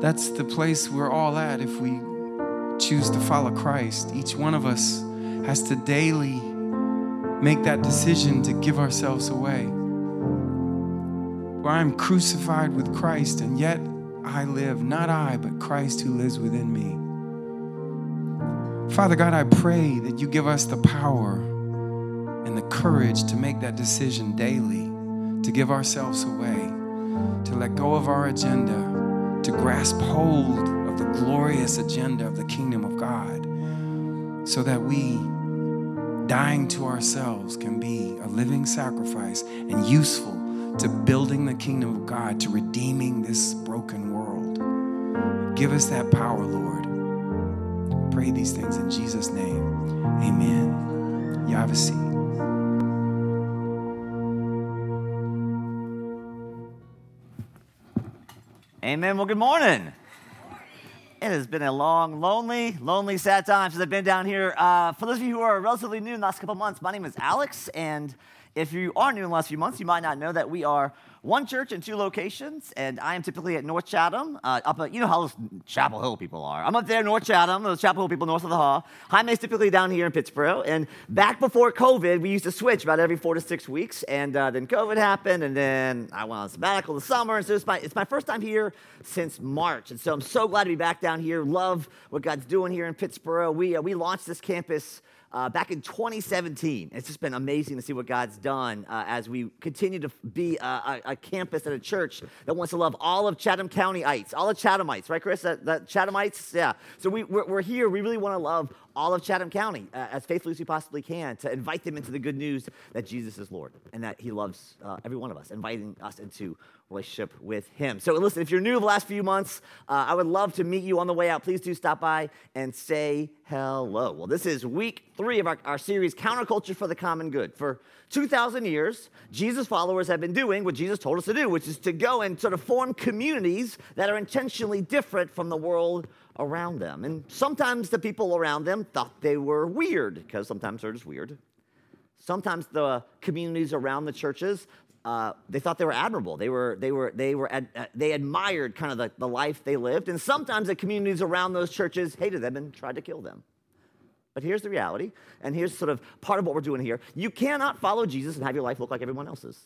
That's the place we're all at if we choose to follow Christ. Each one of us has to daily make that decision to give ourselves away. Where I'm crucified with Christ, and yet I live, not I, but Christ who lives within me. Father God, I pray that you give us the power and the courage to make that decision daily, to give ourselves away, to let go of our agenda, to grasp hold of the glorious agenda of the kingdom of God, so that we, dying to ourselves, can be a living sacrifice and useful to building the kingdom of God, to redeeming this broken world. Give us that power, Lord. Pray these things in Jesus' name. Amen. You Amen. Well, good morning. It has been a long, lonely, lonely, sad time since I've been down here. Uh, for those of you who are relatively new in the last couple months, my name is Alex, and if you are new in the last few months, you might not know that we are one church in two locations, and I am typically at North Chatham, uh, up at, you know how those Chapel Hill people are. I'm up there, in North Chatham, those Chapel Hill people north of the Haw. Jaime's typically down here in Pittsboro, and back before COVID, we used to switch about every four to six weeks, and uh, then COVID happened, and then I went on sabbatical the summer, and so it's my, it's my first time here since March, and so I'm so glad to be back down here. Love what God's doing here in Pittsboro. We, uh, we launched this campus uh, back in 2017. It's just been amazing to see what God's done uh, as we continue to be a, a, a, campus and a church that wants to love all of Chatham Countyites, all of Chathamites, right, Chris? That Chathamites, yeah. So we, we're, we're here. We really want to love all of Chatham County uh, as faithfully as we possibly can to invite them into the good news that Jesus is Lord and that He loves uh, every one of us, inviting us into relationship with Him. So, listen, if you're new the last few months, uh, I would love to meet you on the way out. Please do stop by and say hello. Well, this is week three of our, our series, Counterculture for the Common Good. For 2,000 years, Jesus followers have been doing what Jesus told us to do, which is to go and sort of form communities that are intentionally different from the world around them. And sometimes the people around them thought they were weird, because sometimes they're just weird. Sometimes the communities around the churches uh, they thought they were admirable. They were, they were, they were, ad, uh, they admired kind of the, the life they lived. And sometimes the communities around those churches hated them and tried to kill them. But here's the reality, and here's sort of part of what we're doing here. You cannot follow Jesus and have your life look like everyone else's.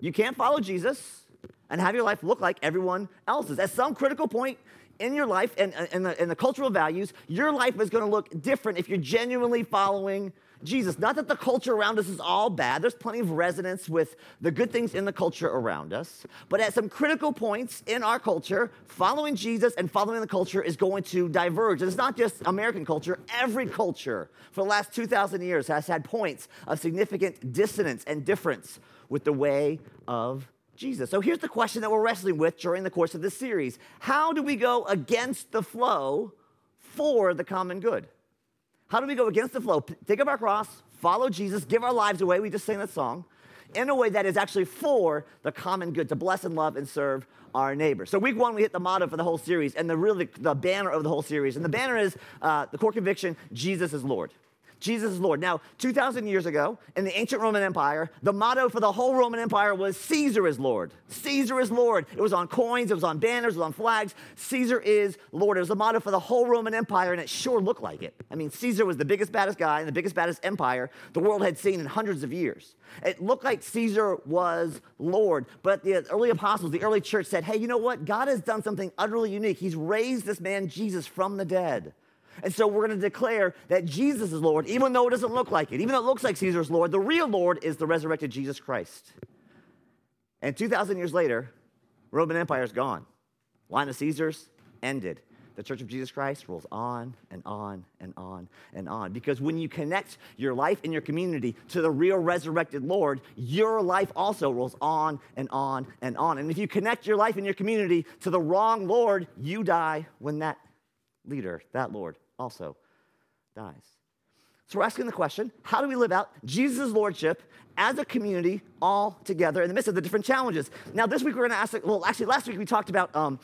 You can't follow Jesus and have your life look like everyone else's. At some critical point in your life and, and, the, and the cultural values, your life is going to look different if you're genuinely following Jesus. Not that the culture around us is all bad, there's plenty of resonance with the good things in the culture around us. But at some critical points in our culture, following Jesus and following the culture is going to diverge. And it's not just American culture, every culture for the last 2,000 years has had points of significant dissonance and difference with the way of Jesus. So here's the question that we're wrestling with during the course of this series How do we go against the flow for the common good? How do we go against the flow? Take up our cross, follow Jesus, give our lives away. We just sang that song in a way that is actually for the common good, to bless and love and serve our neighbor. So week one, we hit the motto for the whole series and the really the banner of the whole series. And the banner is uh, the core conviction: Jesus is Lord. Jesus is Lord. Now, 2,000 years ago, in the ancient Roman Empire, the motto for the whole Roman Empire was Caesar is Lord. Caesar is Lord. It was on coins, it was on banners, it was on flags. Caesar is Lord. It was the motto for the whole Roman Empire, and it sure looked like it. I mean, Caesar was the biggest, baddest guy and the biggest, baddest empire the world had seen in hundreds of years. It looked like Caesar was Lord, but the early apostles, the early church said, hey, you know what? God has done something utterly unique. He's raised this man, Jesus, from the dead. And so we're going to declare that Jesus is Lord, even though it doesn't look like it. Even though it looks like Caesar's Lord, the real Lord is the resurrected Jesus Christ. And 2,000 years later, Roman Empire is gone. Line of Caesars ended. The Church of Jesus Christ rolls on and on and on and on. Because when you connect your life and your community to the real resurrected Lord, your life also rolls on and on and on. And if you connect your life and your community to the wrong Lord, you die when that leader, that Lord, also dies. So we're asking the question how do we live out Jesus' lordship as a community all together in the midst of the different challenges? Now, this week we're going to ask, well, actually, last week we talked about um,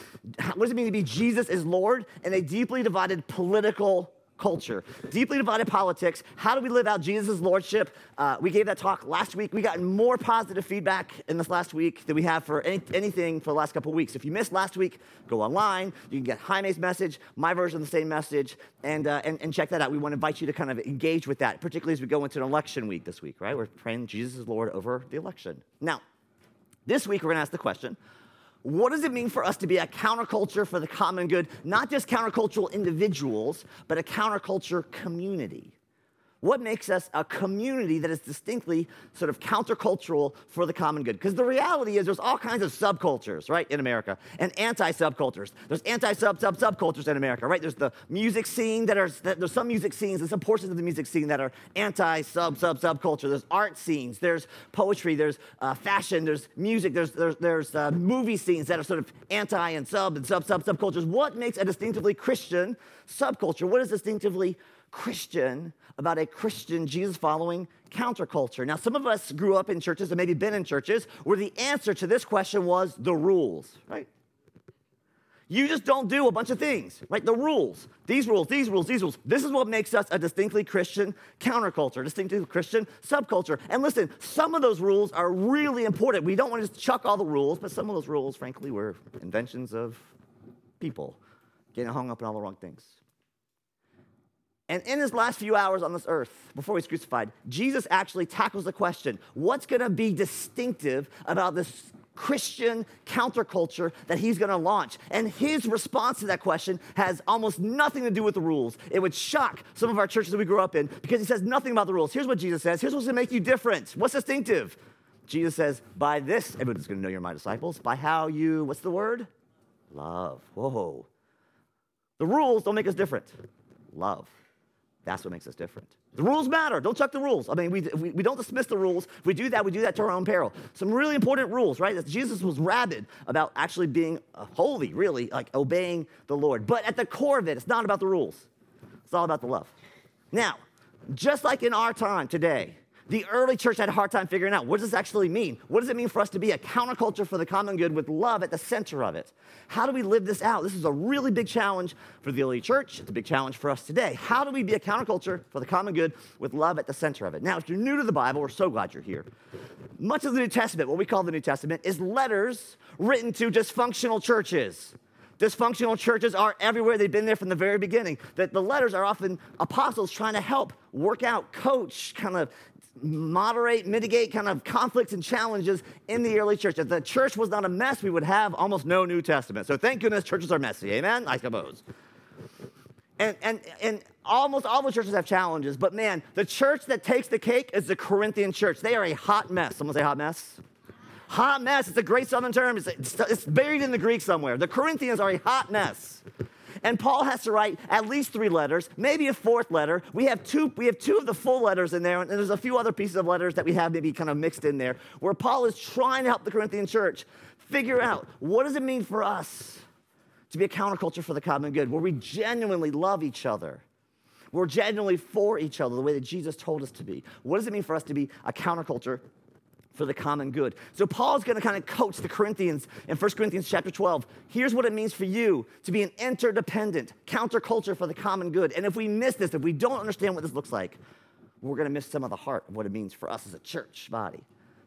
what does it mean to be Jesus is Lord in a deeply divided political culture. Deeply divided politics. How do we live out Jesus' lordship? Uh, we gave that talk last week. We got more positive feedback in this last week than we have for any, anything for the last couple weeks. If you missed last week, go online. You can get Jaime's message, my version of the same message, and, uh, and, and check that out. We want to invite you to kind of engage with that, particularly as we go into an election week this week, right? We're praying Jesus is Lord over the election. Now, this week we're going to ask the question what does it mean for us to be a counterculture for the common good? Not just countercultural individuals, but a counterculture community. What makes us a community that is distinctly sort of countercultural for the common good? Because the reality is there's all kinds of subcultures, right, in America, and anti-subcultures. There's anti-sub sub subcultures in America, right? There's the music scene that are there's some music scenes and some portions of the music scene that are anti-sub sub subculture. There's art scenes, there's poetry, there's uh, fashion, there's music, there's there's, there's uh, movie scenes that are sort of anti and sub and sub sub subcultures. What makes a distinctively Christian subculture? What is distinctively Christian about a Christian Jesus following counterculture. Now, some of us grew up in churches and maybe been in churches where the answer to this question was the rules, right? You just don't do a bunch of things, right? The rules, these rules, these rules, these rules. This is what makes us a distinctly Christian counterculture, distinctly Christian subculture. And listen, some of those rules are really important. We don't want to just chuck all the rules, but some of those rules, frankly, were inventions of people getting hung up in all the wrong things. And in his last few hours on this earth, before he's crucified, Jesus actually tackles the question what's going to be distinctive about this Christian counterculture that he's going to launch? And his response to that question has almost nothing to do with the rules. It would shock some of our churches that we grew up in because he says nothing about the rules. Here's what Jesus says here's what's going to make you different. What's distinctive? Jesus says, by this, everybody's going to know you're my disciples. By how you, what's the word? Love. Whoa. The rules don't make us different. Love. That's what makes us different. The rules matter. Don't chuck the rules. I mean, we, we, we, don't dismiss the rules. If we do that, we do that to our own peril. Some really important rules, right? Jesus was rabid about actually being uh, holy, really, like obeying the Lord. But at the core of it, it's not about the rules, it's all about the love. Now, just like in our time today, the early church had a hard time figuring out what does this actually mean? What does it mean for us to be a counterculture for the common good with love at the center of it? How do we live this out? This is a really big challenge for the early church. It's a big challenge for us today. How do we be a counterculture for the common good with love at the center of it? Now, if you're new to the Bible, we're so glad you're here. Much of the New Testament, what we call the New Testament, is letters written to dysfunctional churches. Dysfunctional churches are everywhere. They've been there from the very beginning. That the letters are often apostles trying to help work out, coach, kind of moderate, mitigate kind of conflicts and challenges in the early church. If the church was not a mess, we would have almost no New Testament. So thank goodness churches are messy. Amen? I suppose. And, and, and almost all the churches have challenges, but man, the church that takes the cake is the Corinthian church. They are a hot mess. Someone say hot mess? Hot mess. It's a great southern term. It's, it's buried in the Greek somewhere. The Corinthians are a hot mess. And Paul has to write at least three letters, maybe a fourth letter. We have two, we have two of the full letters in there, and there's a few other pieces of letters that we have maybe kind of mixed in there, where Paul is trying to help the Corinthian church figure out what does it mean for us to be a counterculture for the common good, where we genuinely love each other. We're genuinely for each other the way that Jesus told us to be. What does it mean for us to be a counterculture for the common good. So Paul's going to kind of coach the Corinthians in 1 Corinthians chapter 12. Here's what it means for you to be an interdependent counterculture for the common good. And if we miss this, if we don't understand what this looks like, we're going to miss some of the heart of what it means for us as a church body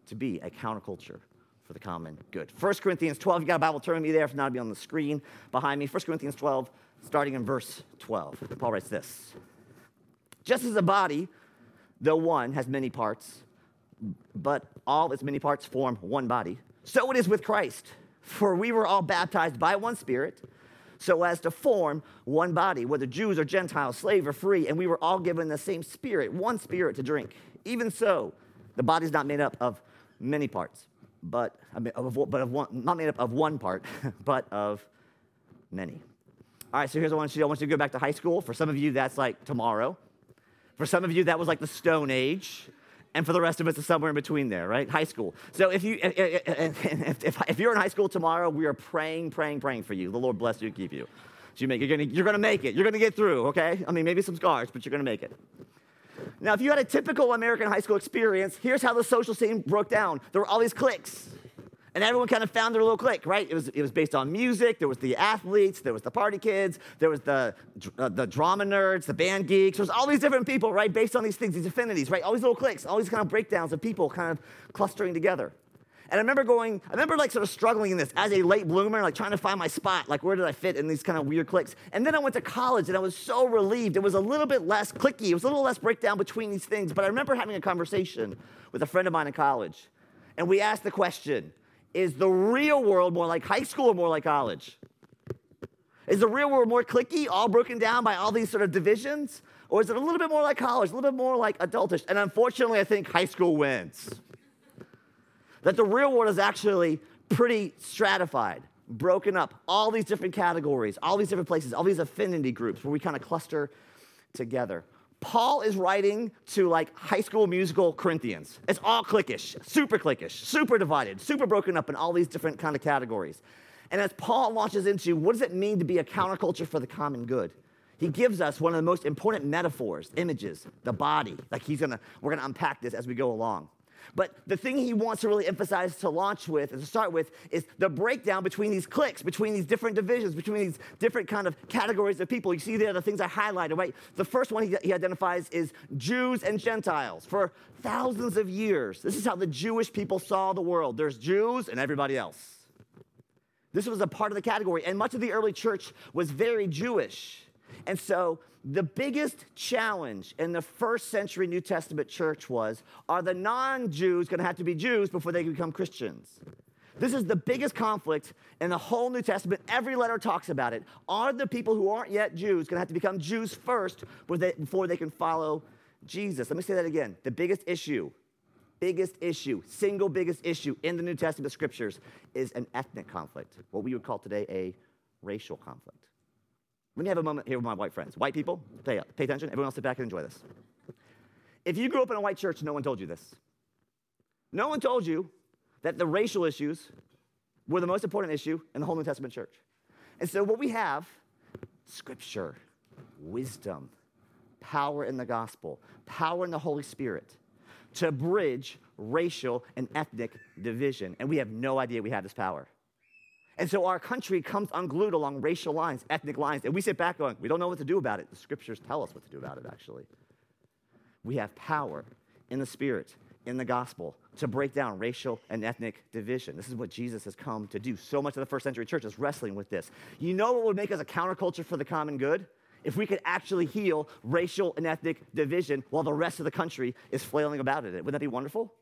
to be a counterculture for the common good. 1 Corinthians 12, you got a Bible, turn me there. If not, it'll be on the screen behind me. 1 Corinthians 12, starting in verse 12. Paul writes this Just as a body, though one, has many parts, but all its many parts form one body. So it is with Christ. For we were all baptized by one Spirit, so as to form one body, whether Jews or Gentiles, slave or free, and we were all given the same Spirit, one Spirit to drink. Even so, the body is not made up of many parts, but, I mean, of, but of one, not made up of one part, but of many. All right, so here's what I want you to do. I want you to go back to high school. For some of you, that's like tomorrow. For some of you, that was like the Stone Age and for the rest of us, it's somewhere in between there, right? High school. So if you if, if, if, you're in high school tomorrow, we are praying, praying, praying for you. The Lord bless you and keep you. So you make, you're gonna you're gonna make it. You're gonna get through. Okay? I mean, maybe some scars, but you're gonna make it. Now, if you had a typical American high school experience, here's how the social scene broke down. There were all these cliques. And everyone kind of found their little clique, right? It was, it was based on music. There was the athletes, there was the party kids, there was the, uh, the drama nerds, the band geeks. There was all these different people, right? Based on these things, these affinities, right? All these little cliques, all these kind of breakdowns of people kind of clustering together. And I remember going, I remember like sort of struggling in this as a late bloomer, like trying to find my spot, like where did I fit in these kind of weird cliques. And then I went to college and I was so relieved. It was a little bit less clicky, it was a little less breakdown between these things. But I remember having a conversation with a friend of mine in college. And we asked the question Is the real world more like high school or more like college? Is the real world more clicky, all broken down by all these sort of divisions? Or is it a little bit more like college, a little bit more like adultish? And unfortunately, I think high school wins that the real world is actually pretty stratified, broken up, all these different categories, all these different places, all these affinity groups where we kind of cluster together. Paul is writing to like high school musical Corinthians. It's all cliquish, super cliquish, super divided, super broken up in all these different kind of categories. And as Paul launches into what does it mean to be a counterculture for the common good? He gives us one of the most important metaphors, images, the body. Like he's gonna, we're gonna unpack this as we go along. But the thing he wants to really emphasize to launch with and to start with is the breakdown between these cliques, between these different divisions, between these different kind of categories of people. You see there the things I highlighted, right? The first one he, he identifies is Jews and Gentiles. For thousands of years, this is how the Jewish people saw the world. There's Jews and everybody else. This was a part of the category, and much of the early church was very Jewish. And so the biggest challenge in the first century New Testament church was are the non Jews going to have to be Jews before they can become Christians? This is the biggest conflict in the whole New Testament. Every letter talks about it. Are the people who aren't yet Jews going to have to become Jews first before they can follow Jesus? Let me say that again. The biggest issue, biggest issue, single biggest issue in the New Testament scriptures is an ethnic conflict, what we would call today a racial conflict. Let me have a moment here with my white friends. White people, pay, up, pay attention. Everyone else sit back and enjoy this. If you grew up in a white church, no one told you this. No one told you that the racial issues were the most important issue in the whole New Testament church. And so what we have, scripture, wisdom, power in the gospel, power in the Holy Spirit to bridge racial and ethnic division. And we have no idea we have this power. And so our country comes unglued along racial lines, ethnic lines, and we sit back going, we don't know what to do about it. The scriptures tell us what to do about it, actually. We have power in the Spirit, in the gospel, to break down racial and ethnic division. This is what Jesus has come to do. So much of the first century church is wrestling with this. You know what would make us a counterculture for the common good? If we could actually heal racial and ethnic division while the rest of the country is flailing about it. Wouldn't that be wonderful?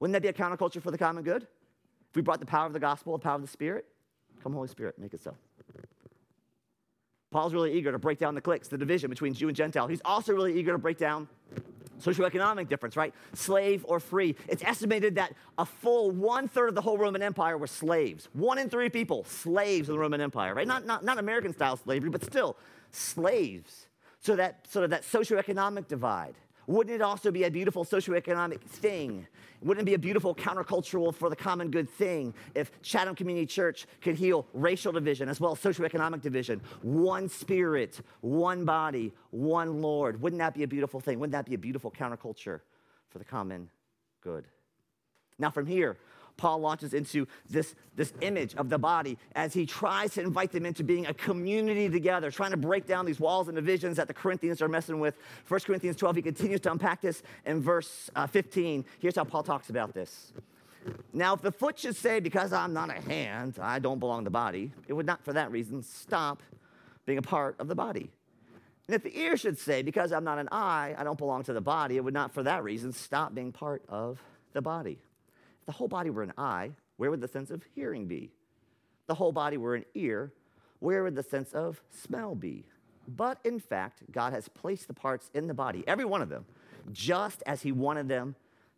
Wouldn't that be a counterculture for the common good? If we brought the power of the gospel, the power of the Spirit? Come, Holy Spirit, make it so. Paul's really eager to break down the cliques, the division between Jew and Gentile. He's also really eager to break down socioeconomic difference, right? Slave or free. It's estimated that a full one third of the whole Roman Empire were slaves. One in three people, slaves in the Roman Empire, right? Not, not, not American style slavery, but still slaves. So that sort of that socioeconomic divide. Wouldn't it also be a beautiful socioeconomic thing? Wouldn't it be a beautiful countercultural for the common good thing if Chatham Community Church could heal racial division as well as socioeconomic division? One spirit, one body, one Lord. Wouldn't that be a beautiful thing? Wouldn't that be a beautiful counterculture for the common good? Now, from here, Paul launches into this, this image of the body as he tries to invite them into being a community together, trying to break down these walls and divisions that the Corinthians are messing with. 1 Corinthians 12, he continues to unpack this in verse uh, 15. Here's how Paul talks about this. Now, if the foot should say, Because I'm not a hand, I don't belong to the body, it would not for that reason stop being a part of the body. And if the ear should say, Because I'm not an eye, I don't belong to the body, it would not for that reason stop being part of the body the whole body were an eye, where would the sense of hearing be? The whole body were an ear, where would the sense of smell be? But in fact, God has placed the parts in the body, every one of them, just as He wanted them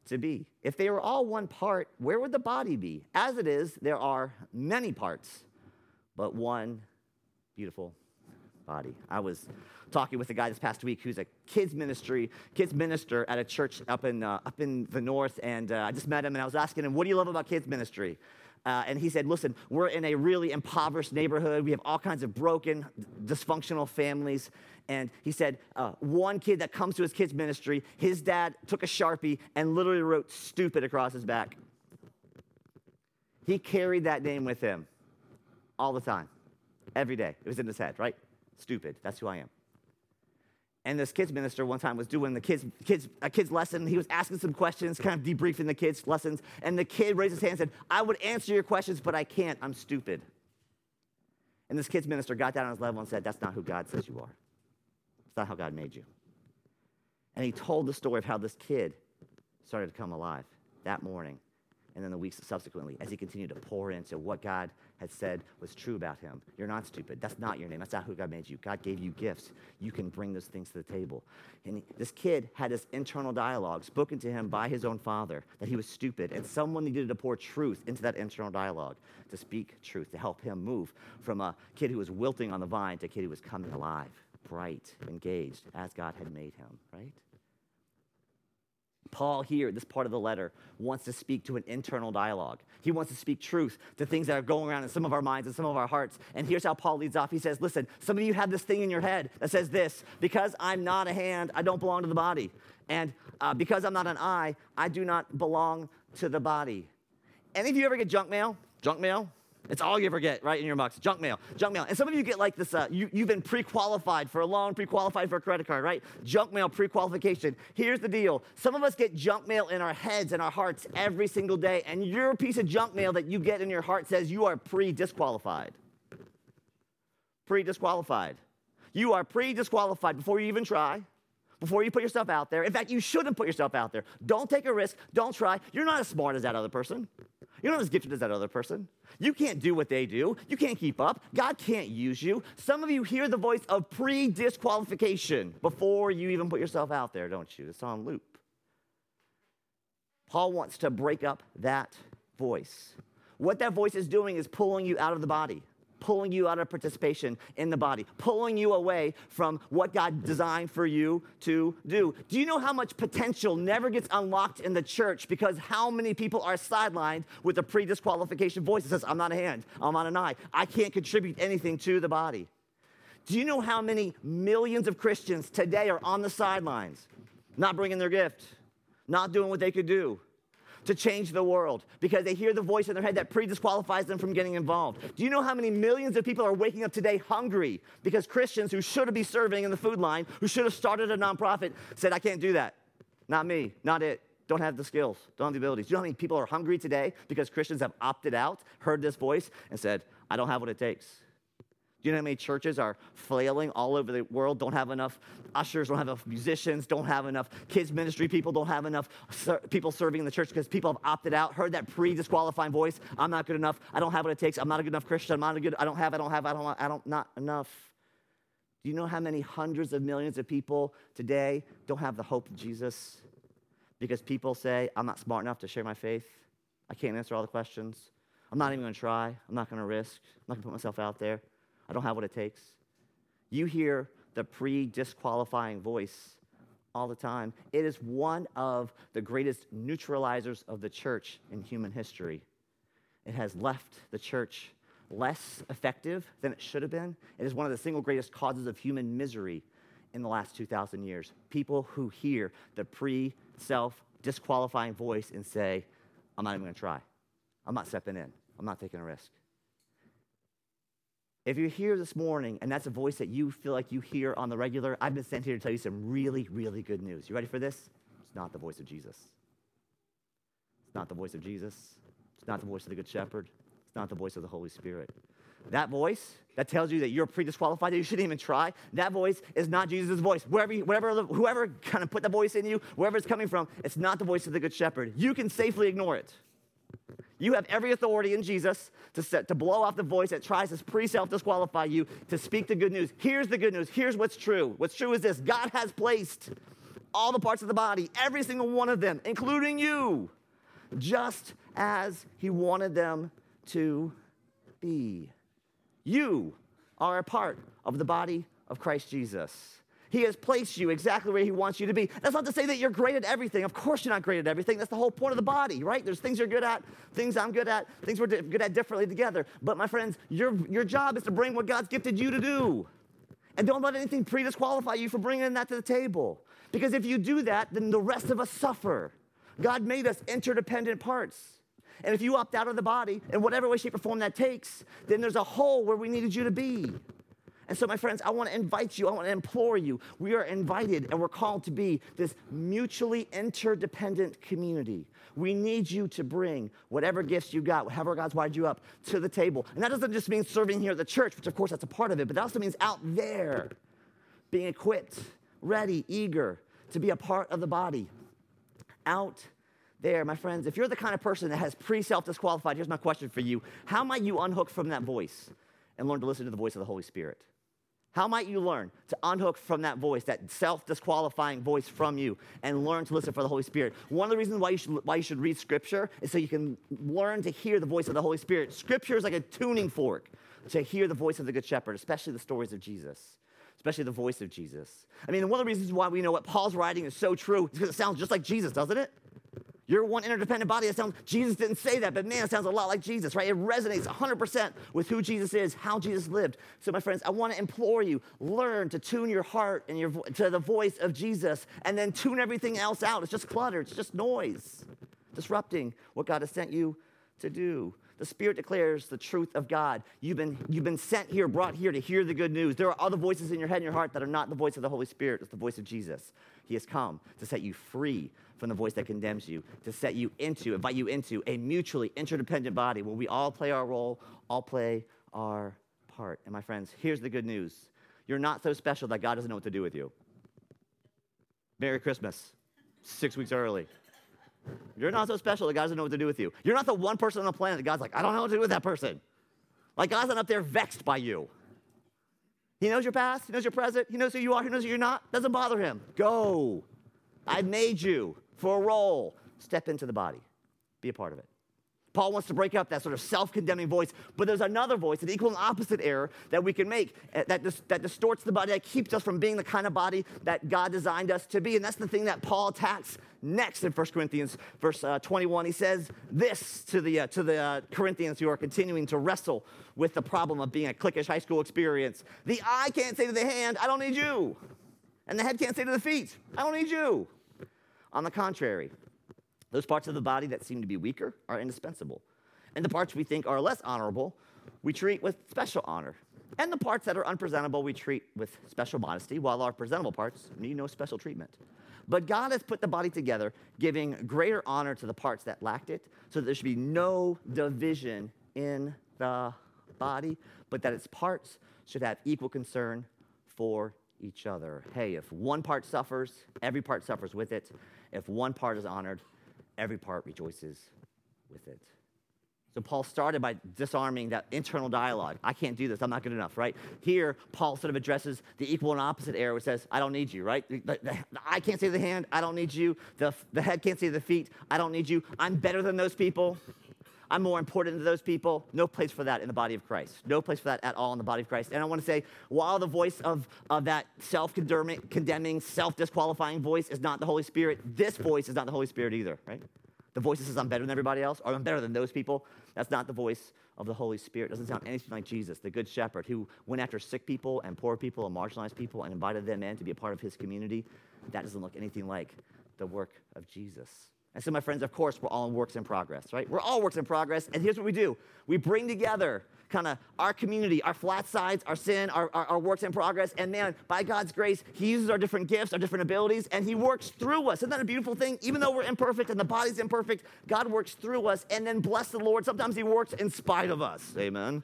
to be. If they were all one part, where would the body be? As it is, there are many parts, but one beautiful body. I was talking with a guy this past week who's a kids ministry, kids minister at a church up in, uh, up in the north, and uh, I just met him and I was asking him, what do you love about kids ministry? Uh, and he said, Listen, we're in a really impoverished neighborhood. We have all kinds of broken, dysfunctional families. And he said, uh, One kid that comes to his kids' ministry, his dad took a Sharpie and literally wrote stupid across his back. He carried that name with him all the time, every day. It was in his head, right? Stupid. That's who I am. And this kids minister one time was doing the kids, kids, a kid's lesson. He was asking some questions, kind of debriefing the kids' lessons. And the kid raised his hand and said, I would answer your questions, but I can't. I'm stupid. And this kids minister got down on his level and said, That's not who God says you are. It's not how God made you. And he told the story of how this kid started to come alive that morning and then the weeks subsequently as he continued to pour into what God had said was true about him. You're not stupid. That's not your name. That's not who God made you. God gave you gifts. You can bring those things to the table. And this kid had this internal dialogue spoken to him by his own father that he was stupid, and someone needed to pour truth into that internal dialogue to speak truth, to help him move from a kid who was wilting on the vine to a kid who was coming alive, bright, engaged, as God had made him, right? Paul, here, this part of the letter, wants to speak to an internal dialogue. He wants to speak truth to things that are going around in some of our minds and some of our hearts. And here's how Paul leads off. He says, Listen, some of you have this thing in your head that says this because I'm not a hand, I don't belong to the body. And uh, because I'm not an eye, I do not belong to the body. Any of you ever get junk mail? Junk mail? It's all you ever get, right, in your box. Junk mail, junk mail. And some of you get like this, uh, you, you've been pre-qualified for a loan, pre-qualified for a credit card, right? Junk mail, pre-qualification. Here's the deal. Some of us get junk mail in our heads and our hearts every single day, and your piece of junk mail that you get in your heart says you are pre-disqualified. Pre-disqualified. You are pre-disqualified before you even try before you put yourself out there. In fact, you shouldn't put yourself out there. Don't take a risk. Don't try. You're not as smart as that other person. You're not as gifted as that other person. You can't do what they do. You can't keep up. God can't use you. Some of you hear the voice of pre disqualification before you even put yourself out there, don't you? It's on loop. Paul wants to break up that voice. What that voice is doing is pulling you out of the body pulling you out of participation in the body, pulling you away from what God designed for you to do. Do you know how much potential never gets unlocked in the church because how many people are sidelined with a pre disqualification voice that says, I'm not a hand, I'm not an eye, I can't contribute anything to the body? Do you know how many millions of Christians today are on the sidelines, not bringing their gift, not doing what they could do? To change the world because they hear the voice in their head that pre disqualifies them from getting involved. Do you know how many millions of people are waking up today hungry because Christians who should be serving in the food line, who should have started a nonprofit, said, I can't do that? Not me, not it. Don't have the skills, don't have the abilities. Do you know how many people are hungry today because Christians have opted out, heard this voice, and said, I don't have what it takes? You know how many churches are flailing all over the world? Don't have enough ushers, don't have enough musicians, don't have enough kids' ministry people, don't have enough ser- people serving in the church because people have opted out, heard that pre disqualifying voice I'm not good enough, I don't have what it takes, I'm not a good enough Christian, I'm not a good, I don't have, I don't have, I don't, I don't, not enough. Do you know how many hundreds of millions of people today don't have the hope of Jesus? Because people say, I'm not smart enough to share my faith, I can't answer all the questions, I'm not even gonna try, I'm not gonna risk, I'm not gonna put myself out there. I don't have what it takes. You hear the pre disqualifying voice all the time. It is one of the greatest neutralizers of the church in human history. It has left the church less effective than it should have been. It is one of the single greatest causes of human misery in the last 2,000 years. People who hear the pre self disqualifying voice and say, I'm not even gonna try. I'm not stepping in. I'm not taking a risk. If you're here this morning and that's a voice that you feel like you hear on the regular, I've been sent here to tell you some really, really good news. You ready for this? It's not the voice of Jesus. It's not the voice of Jesus. It's not the voice of the Good Shepherd. It's not the voice of the Holy Spirit. That voice that tells you that you're pre-disqualified, that you shouldn't even try, that voice is not Jesus' voice. Wherever, whatever, whoever kind of put the voice in you, wherever it's coming from, it's not the voice of the Good Shepherd. You can safely ignore it. You have every authority in Jesus to, set, to blow off the voice that tries to pre self disqualify you to speak the good news. Here's the good news. Here's what's true. What's true is this God has placed all the parts of the body, every single one of them, including you, just as He wanted them to be. You are a part of the body of Christ Jesus. He has placed you exactly where He wants you to be. That's not to say that you're great at everything. Of course, you're not great at everything. That's the whole point of the body, right? There's things you're good at, things I'm good at, things we're good at differently together. But my friends, your, your job is to bring what God's gifted you to do. And don't let anything pre disqualify you for bringing that to the table. Because if you do that, then the rest of us suffer. God made us interdependent parts. And if you opt out of the body, in whatever way, shape, or form that takes, then there's a hole where we needed you to be. And so, my friends, I want to invite you, I want to implore you. We are invited and we're called to be this mutually interdependent community. We need you to bring whatever gifts you got, whatever God's wired you up, to the table. And that doesn't just mean serving here at the church, which of course that's a part of it, but that also means out there, being equipped, ready, eager to be a part of the body. Out there, my friends, if you're the kind of person that has pre self disqualified, here's my question for you How might you unhook from that voice and learn to listen to the voice of the Holy Spirit? How might you learn to unhook from that voice, that self disqualifying voice from you, and learn to listen for the Holy Spirit? One of the reasons why you, should, why you should read Scripture is so you can learn to hear the voice of the Holy Spirit. Scripture is like a tuning fork to hear the voice of the Good Shepherd, especially the stories of Jesus, especially the voice of Jesus. I mean, one of the reasons why we know what Paul's writing is so true is because it sounds just like Jesus, doesn't it? You're one interdependent body. That sounds, Jesus didn't say that, but man, it sounds a lot like Jesus, right? It resonates 100% with who Jesus is, how Jesus lived. So, my friends, I want to implore you learn to tune your heart and your, to the voice of Jesus, and then tune everything else out. It's just clutter, it's just noise, disrupting what God has sent you to do. The Spirit declares the truth of God. You've been, you've been sent here, brought here to hear the good news. There are other voices in your head and your heart that are not the voice of the Holy Spirit, it's the voice of Jesus. He has come to set you free from the voice that condemns you, to set you into, invite you into a mutually interdependent body where we all play our role, all play our part. And my friends, here's the good news you're not so special that God doesn't know what to do with you. Merry Christmas, six weeks early. You're not so special that God doesn't know what to do with you. You're not the one person on the planet that God's like, I don't know what to do with that person. Like, God's not up there vexed by you. He knows your past, He knows your present, He knows who you are, He knows who you're not. Doesn't bother Him. Go. I made you for a role, step into the body, be a part of it. Paul wants to break up that sort of self condemning voice, but there's another voice, an equal and opposite error that we can make eh, that, dis- that distorts the body, that keeps us from being the kind of body that God designed us to be. And that's the thing that Paul attacks next in 1 Corinthians, verse uh, 21. He says this to the, uh, to the uh, Corinthians who are continuing to wrestle with the problem of being a cliquish high school experience. The eye can't say to the hand, I don't need you. And the head can't say to the feet, I don't need you. On the contrary, those parts of the body that seem to be weaker are indispensable. And the parts we think are less honorable, we treat with special honor. And the parts that are unpresentable, we treat with special modesty, while our presentable parts need no special treatment. But God has put the body together, giving greater honor to the parts that lacked it, so that there should be no division in the body, but that its parts should have equal concern for each other. Hey, if one part suffers, every part suffers with it. If one part is honored, every part rejoices with it. So Paul started by disarming that internal dialogue. I can't do this. I'm not good enough, right? Here, Paul sort of addresses the equal and opposite error, which says, I don't need you, right? The, the, the can't see the hand. I don't need you. The, the head can't see the feet. I don't need you. I'm better than those people. I'm more important than those people. No place for that in the body of Christ. No place for that at all in the body of Christ. And I want to say, while the voice of, of that self condemning, self disqualifying voice is not the Holy Spirit, this voice is not the Holy Spirit either, right? The voice that says, I'm better than everybody else, or I'm better than those people, that's not the voice of the Holy Spirit. It doesn't sound anything like Jesus, the Good Shepherd, who went after sick people and poor people and marginalized people and invited them in to be a part of his community. That doesn't look anything like the work of Jesus. And so, my friends, of course, we're all in works in progress, right? We're all works in progress. And here's what we do we bring together kind of our community, our flat sides, our sin, our, our, our, works in progress. And man, by God's grace, He uses our different gifts, our different abilities, and He works through us. Isn't that a beautiful thing? Even though we're imperfect and the body's imperfect, God works through us. And then bless the Lord. Sometimes He works in spite of us. Amen.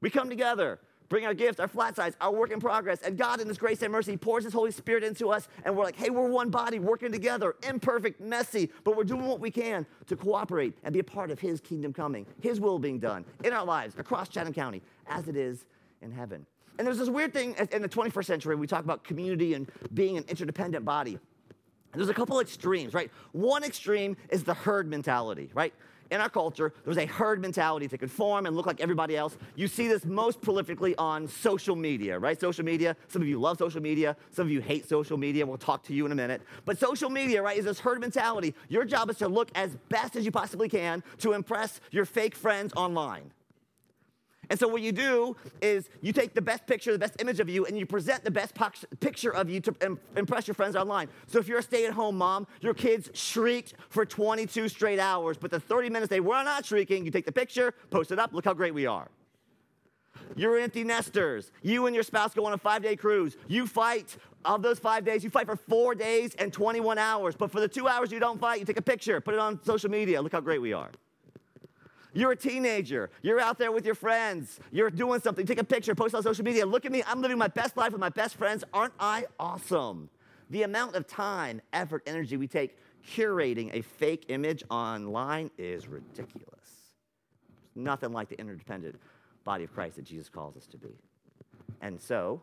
We come together bring our gifts, our flat sides, our work in progress. And God, in His grace and mercy, pours His Holy Spirit into us. And we're like, hey, we're one body working together, imperfect, messy, but we're doing what we can to cooperate and be a part of His kingdom coming, His will being done in our lives across Chatham County as it is in heaven. And there's this weird thing in the 21st century, we talk about community and being an interdependent body. There's a couple extremes, right? One extreme is the herd mentality, right? In our culture, there's a herd mentality to conform and look like everybody else. You see this most prolifically on social media, right? Social media. Some of you love social media. Some of you hate social media. We'll talk to you in a minute. But social media, right, is this herd mentality. Your job is to look as best as you possibly can to impress your fake friends online. And so what you do is you take the best picture, the best image of you, and you present the best picture of you to Im- impress your friends online. So if you're a stay-at-home mom, your kids shrieked for 22 straight hours, but the 30 minutes they were not shrieking, you take the picture, post it up, look how great we are. You're empty nesters. You and your spouse go on a five-day cruise. You fight of those five days, you fight for four days and 21 hours. But for the two hours you don't fight, you take a picture, put it on social media. Look how great we are. You're a teenager. You're out there with your friends. You're doing something. Take a picture, post on social media. Look at me. I'm living my best life with my best friends. Aren't I awesome? The amount of time, effort, energy we take curating a fake image online is ridiculous. There's Nothing like the interdependent body of Christ that Jesus calls us to be. And so,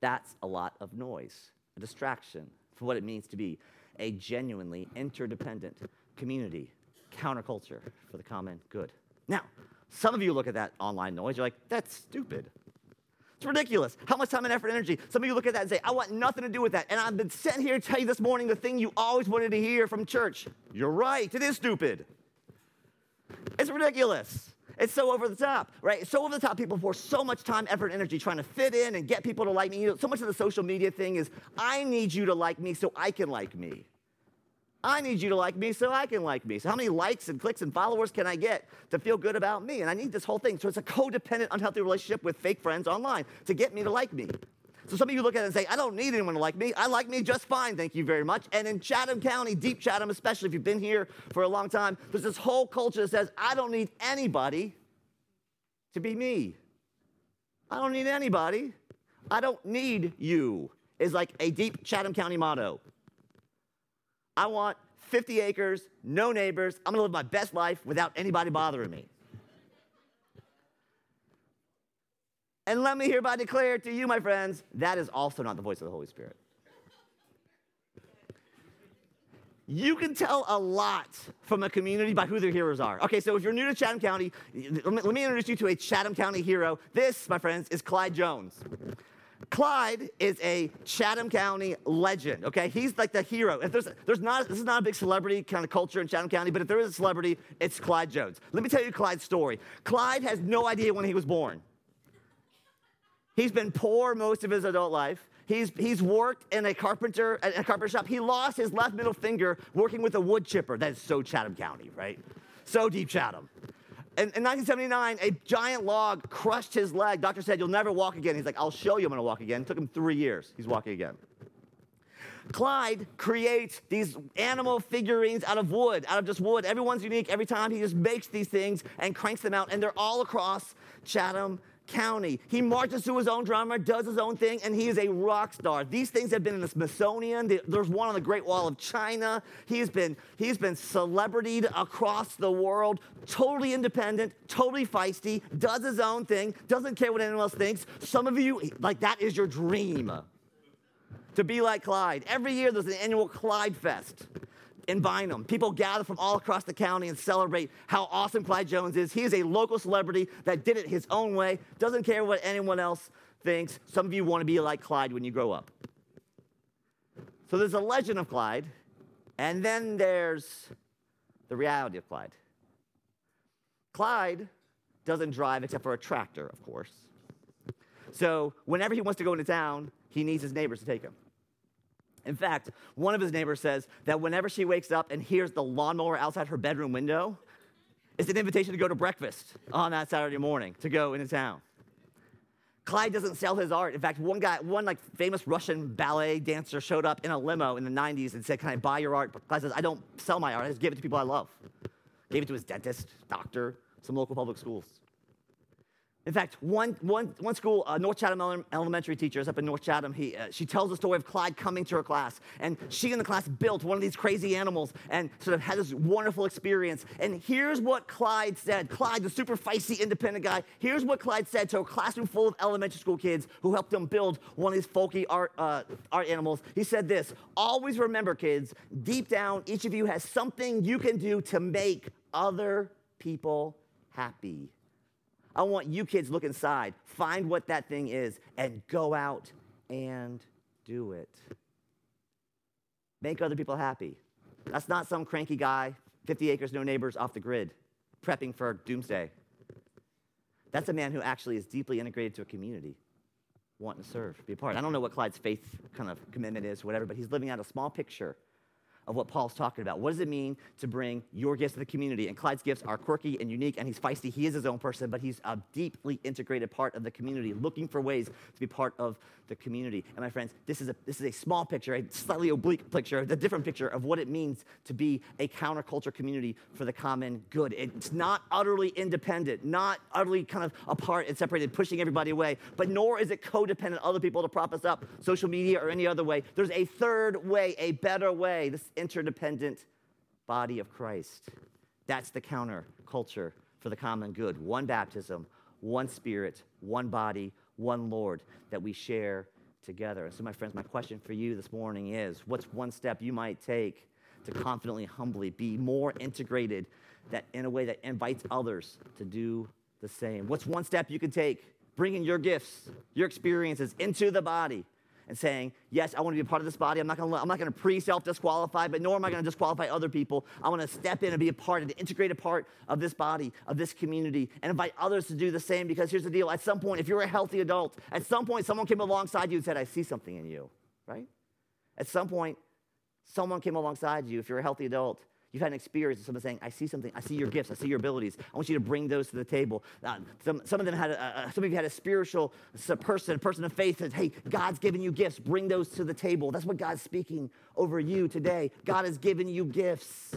that's a lot of noise, a distraction for what it means to be a genuinely interdependent community counterculture for the common good. Now, some of you look at that online noise, you're like, that's stupid. It's ridiculous. How much time and effort and energy? Some of you look at that and say, I want nothing to do with that. And I've been sent here to tell you this morning the thing you always wanted to hear from church. You're right, it is stupid. It's ridiculous. It's so over the top, right? so over the top. People pour so much time, effort, and energy trying to fit in and get people to like me. You know, so much of the social media thing is, I need you to like me so I can like me. I need you to like me so I can like me. So, how many likes and clicks and followers can I get to feel good about me? And I need this whole thing. So, it's a codependent, unhealthy relationship with fake friends online to get me to like me. So, some of you look at it and say, I don't need anyone to like me. I like me just fine, thank you very much. And in Chatham County, deep Chatham, especially if you've been here for a long time, there's this whole culture that says, I don't need anybody to be me. I don't need anybody. I don't need you, is like a deep Chatham County motto. I want 50 acres, no neighbors. I'm gonna live my best life without anybody bothering me. And let me hereby declare to you, my friends, that is also not the voice of the Holy Spirit. You can tell a lot from a community by who their heroes are. Okay, so if you're new to Chatham County, let me, let me introduce you to a Chatham County hero. This, my friends, is Clyde Jones. Clyde is a Chatham County legend, okay? He's like the hero. If there's, there's not, this is not a big celebrity kind of culture in Chatham County, but if there is a celebrity, it's Clyde Jones. Let me tell you Clyde's story. Clyde has no idea when he was born. He's been poor most of his adult life. He's, he's worked in a carpenter, a carpenter shop. He lost his left middle finger working with a wood chipper. That is so Chatham County, right? So deep Chatham. In, in 1979, a giant log crushed his leg. Doctor said, You'll never walk again. He's like, I'll show you I'm gonna walk again. It took him three years. He's walking again. Clyde creates these animal figurines out of wood, out of just wood. Everyone's unique. Every time he just makes these things and cranks them out, and they're all across Chatham County. He marches to his own drummer, does his own thing, and he is a rock star. These things have been in the Smithsonian. There's one on the Great Wall of China. He's been, he's been celebritied across the world, totally independent, totally feisty, does his own thing, doesn't care what anyone else thinks. Some of you, like, that is your dream to be like Clyde. Every year there's an annual Clyde Fest in Bynum. People gather from all across the county and celebrate how awesome Clyde Jones is. He is a local celebrity that did it his own way, doesn't care what anyone else thinks. Some of you want to be like Clyde when you grow up. So there's a legend of Clyde, and then there's the reality of Clyde. Clyde doesn't drive except for a tractor, of course. So whenever he wants to go into town, he needs his neighbors to take him. In fact, one of his neighbors says that whenever she wakes up and hears the lawnmower outside her bedroom window, it's an invitation to go to breakfast on that Saturday morning to go into town. Clyde doesn't sell his art. In fact, one guy, one like famous Russian ballet dancer showed up in a limo in the 90s and said, Can I buy your art? But Clyde says, I don't sell my art, I just give it to people I love. Gave it to his dentist, doctor, some local public schools. In fact, one, one, one school, uh, North Chatham elementary teacher is up in North Chatham. He, uh, she tells the story of Clyde coming to her class. And she and the class built one of these crazy animals and sort of had this wonderful experience. And here's what Clyde said Clyde, the super feisty, independent guy, here's what Clyde said to a classroom full of elementary school kids who helped him build one of these folky art, uh, art animals. He said this Always remember, kids, deep down, each of you has something you can do to make other people happy. I want you kids look inside, find what that thing is, and go out and do it. Make other people happy. That's not some cranky guy, 50 acres, no neighbors, off the grid, prepping for doomsday. That's a man who actually is deeply integrated to a community, wanting to serve, be a part. I don't know what Clyde's faith kind of commitment is, whatever, but he's living out a small picture of what Paul's talking about. What does it mean to bring your gifts to the community? And Clyde's gifts are quirky and unique, and he's feisty. He is his own person, but he's a deeply integrated part of the community, looking for ways to be part of the community. And my friends, this is a, this is a small picture, a slightly oblique picture, a different picture of what it means to be a counterculture community for the common good. It's not utterly independent, not utterly kind of apart and separated, pushing everybody away, but nor is it codependent on other people to prop us up, social media or any other way. There's a third way, a better way. This interdependent body of Christ. That's the counter culture for the common good. One baptism, one spirit, one body, one Lord that we share together. And so, my friends, my question for you this morning is what's one step you might take to confidently, humbly be more integrated that in a way that invites others to do the same? What's one step you can take bringing your gifts, your experiences into the body? And saying, Yes, I want to be a part of this body. I'm not going to, I'm not going to pre self disqualify, but nor am I going to disqualify other people. I want to step in and be a part, of an integrated part of this body, of this community, and invite others to do the same. Because here's the deal at some point, if you're a healthy adult, at some point, someone came alongside you and said, I see something in you, right? At some point, someone came alongside you, if you're a healthy adult, You've had an experience of someone saying, I see something, I see your gifts, I see your abilities. I want you to bring those to the table. Uh, some, some of them had, a, some of you had a spiritual person, a person of faith that, hey, God's given you gifts, bring those to the table. That's what God's speaking over you today. God has given you gifts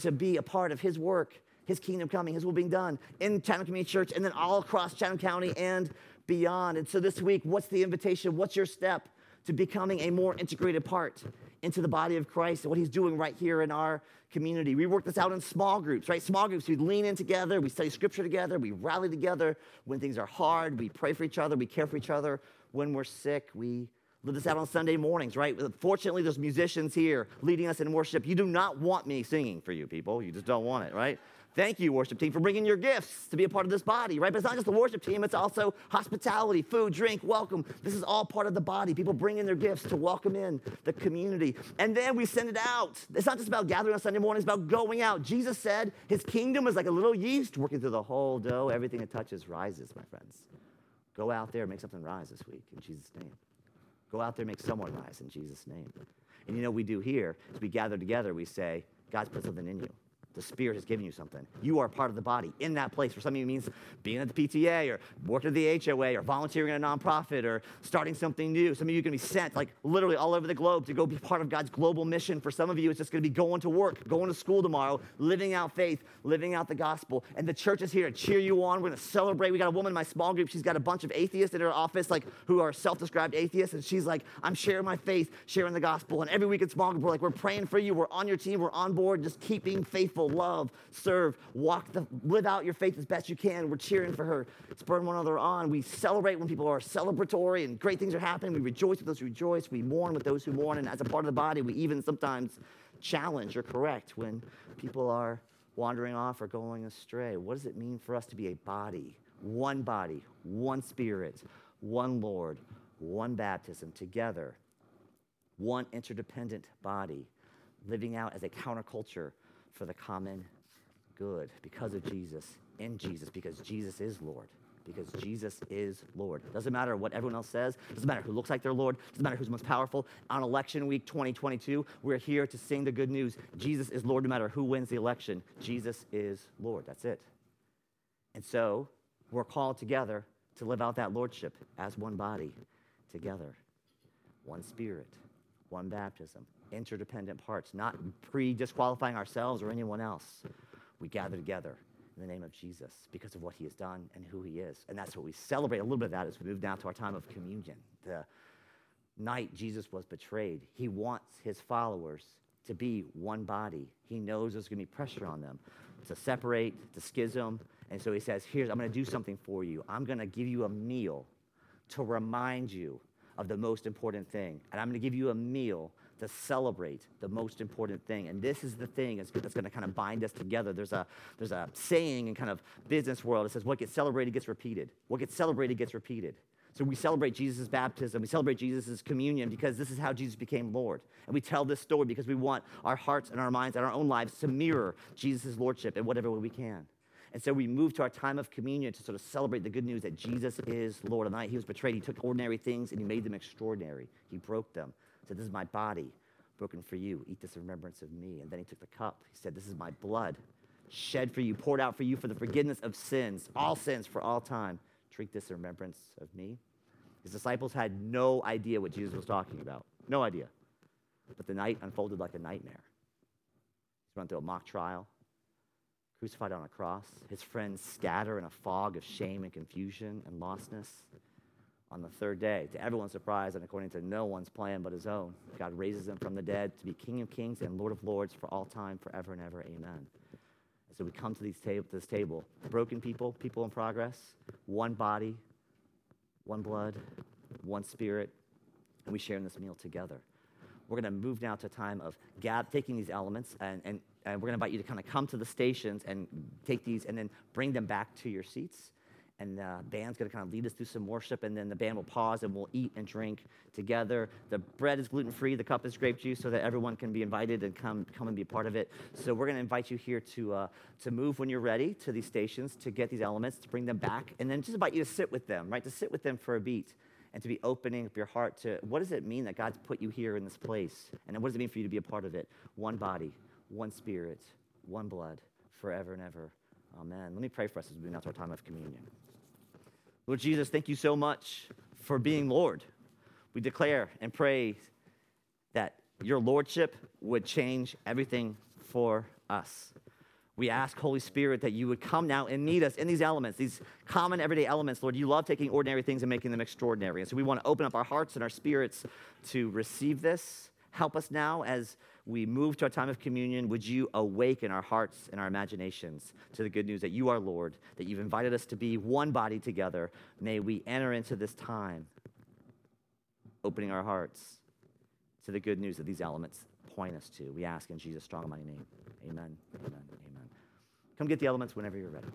to be a part of His work, His kingdom coming, His will being done in Chatham Community Church and then all across Chatham County and beyond. And so this week, what's the invitation? What's your step to becoming a more integrated part into the body of Christ and what He's doing right here in our community. We work this out in small groups, right? Small groups, we lean in together, we study scripture together, we rally together when things are hard, we pray for each other, we care for each other when we're sick, we live this out on Sunday mornings, right? Fortunately, there's musicians here leading us in worship. You do not want me singing for you people, you just don't want it, right? Thank you, worship team, for bringing your gifts to be a part of this body, right? But it's not just the worship team, it's also hospitality, food, drink, welcome. This is all part of the body. People bring in their gifts to welcome in the community. And then we send it out. It's not just about gathering on Sunday morning, it's about going out. Jesus said his kingdom is like a little yeast working through the whole dough. Everything it touches rises, my friends. Go out there, make something rise this week in Jesus' name. Go out there, and make someone rise in Jesus' name. And you know what we do here is we gather together, we say, God's put something in you. The Spirit has given you something. You are part of the body in that place. For some of you, means being at the PTA or working at the HOA or volunteering in a nonprofit or starting something new. Some of you are going to be sent, like literally all over the globe, to go be part of God's global mission. For some of you, it's just going to be going to work, going to school tomorrow, living out faith, living out the gospel. And the church is here to cheer you on. We're going to celebrate. We got a woman in my small group. She's got a bunch of atheists in her office, like who are self-described atheists, and she's like, "I'm sharing my faith, sharing the gospel." And every week in small group, we're like, "We're praying for you. We're on your team. We're on board. Just keeping faithful, love." serve, walk the, live out your faith as best you can. We're cheering for her, spurring one another on. We celebrate when people are celebratory and great things are happening. We rejoice with those who rejoice. We mourn with those who mourn. And as a part of the body, we even sometimes challenge or correct when people are wandering off or going astray. What does it mean for us to be a body? One body, one spirit, one Lord, one baptism together, one interdependent body, living out as a counterculture for the common good because of Jesus, in Jesus, because Jesus is Lord. Because Jesus is Lord. Doesn't matter what everyone else says. Doesn't matter who looks like their Lord. Doesn't matter who's most powerful. On election week 2022, we're here to sing the good news. Jesus is Lord no matter who wins the election. Jesus is Lord. That's it. And so we're called together to live out that lordship as one body together, one spirit, one baptism, interdependent parts, not pre disqualifying ourselves or anyone else we gather together in the name of Jesus because of what he has done and who he is. And that's what we celebrate a little bit of that as we move now to our time of communion. The night Jesus was betrayed, he wants his followers to be one body. He knows there's going to be pressure on them to separate, to schism. And so he says, Here's, I'm going to do something for you. I'm going to give you a meal to remind you of the most important thing. And I'm going to give you a meal to celebrate the most important thing. And this is the thing that's, going to kind of bind us together. There's a, there's a saying in kind of business world. It says, what gets celebrated gets repeated. What gets celebrated gets repeated. So we celebrate Jesus' baptism. We celebrate Jesus' communion because this is how Jesus became Lord. And we tell this story because we want our hearts and our minds and our own lives to mirror Jesus' Lordship in whatever way we can. And so we move to our time of communion to sort of celebrate the good news that Jesus is Lord. On the night he was betrayed, he took ordinary things and he made them extraordinary. He broke them. Said, This is my body broken for you. Eat this in remembrance of me. And then he took the cup. He said, This is my blood shed for you, poured out for you for the forgiveness of sins, all sins for all time. Drink this in remembrance of me. His disciples had no idea what Jesus was talking about. No idea. But the night unfolded like a nightmare. He's run through a mock trial, crucified on a cross. His friends scatter in a fog of shame and confusion and lostness. On the third day, to everyone's surprise and according to no one's plan but his own, God raises him from the dead to be King of kings and Lord of lords for all time, forever and ever. Amen. So we come to, tab- this table, broken people, people in progress, one body, one blood, one spirit, and we share in this meal together. We're going to move now to a time of gab, taking these elements, and, and, and we're going to invite you to kind of come to the stations and take these and then bring them back to your seats and the band's going to kind of lead us through some worship, and then the band will pause and we'll eat and drink together. The bread is gluten free, the cup is grape juice, so that everyone can be invited and come, come and be a part of it. So we're going to invite you here to, uh, to move when you're ready to these stations, to get these elements, to bring them back, and then just invite you to sit with them, right? To sit with them for a beat and to be opening up your heart to what does it mean that God's put you here in this place? And what does it mean for you to be a part of it? One body, one spirit, one blood, forever and ever. Amen. Let me pray for us as we to our time of communion. Lord Jesus, thank you so much for being Lord. We declare and pray that your Lordship would change everything for us. We ask, Holy Spirit, that you would come now and meet us in these elements, these common everyday elements. Lord, you love taking ordinary things and making them extraordinary. And so we want to open up our hearts and our spirits to receive this. Help us now as we move to our time of communion, would you awaken our hearts and our imaginations to the good news that you are Lord, that you've invited us to be one body together. May we enter into this time opening our hearts to the good news that these elements point us to. We ask in Jesus' strong, mighty name. Amen. Amen. Amen. Come get the elements whenever you're ready.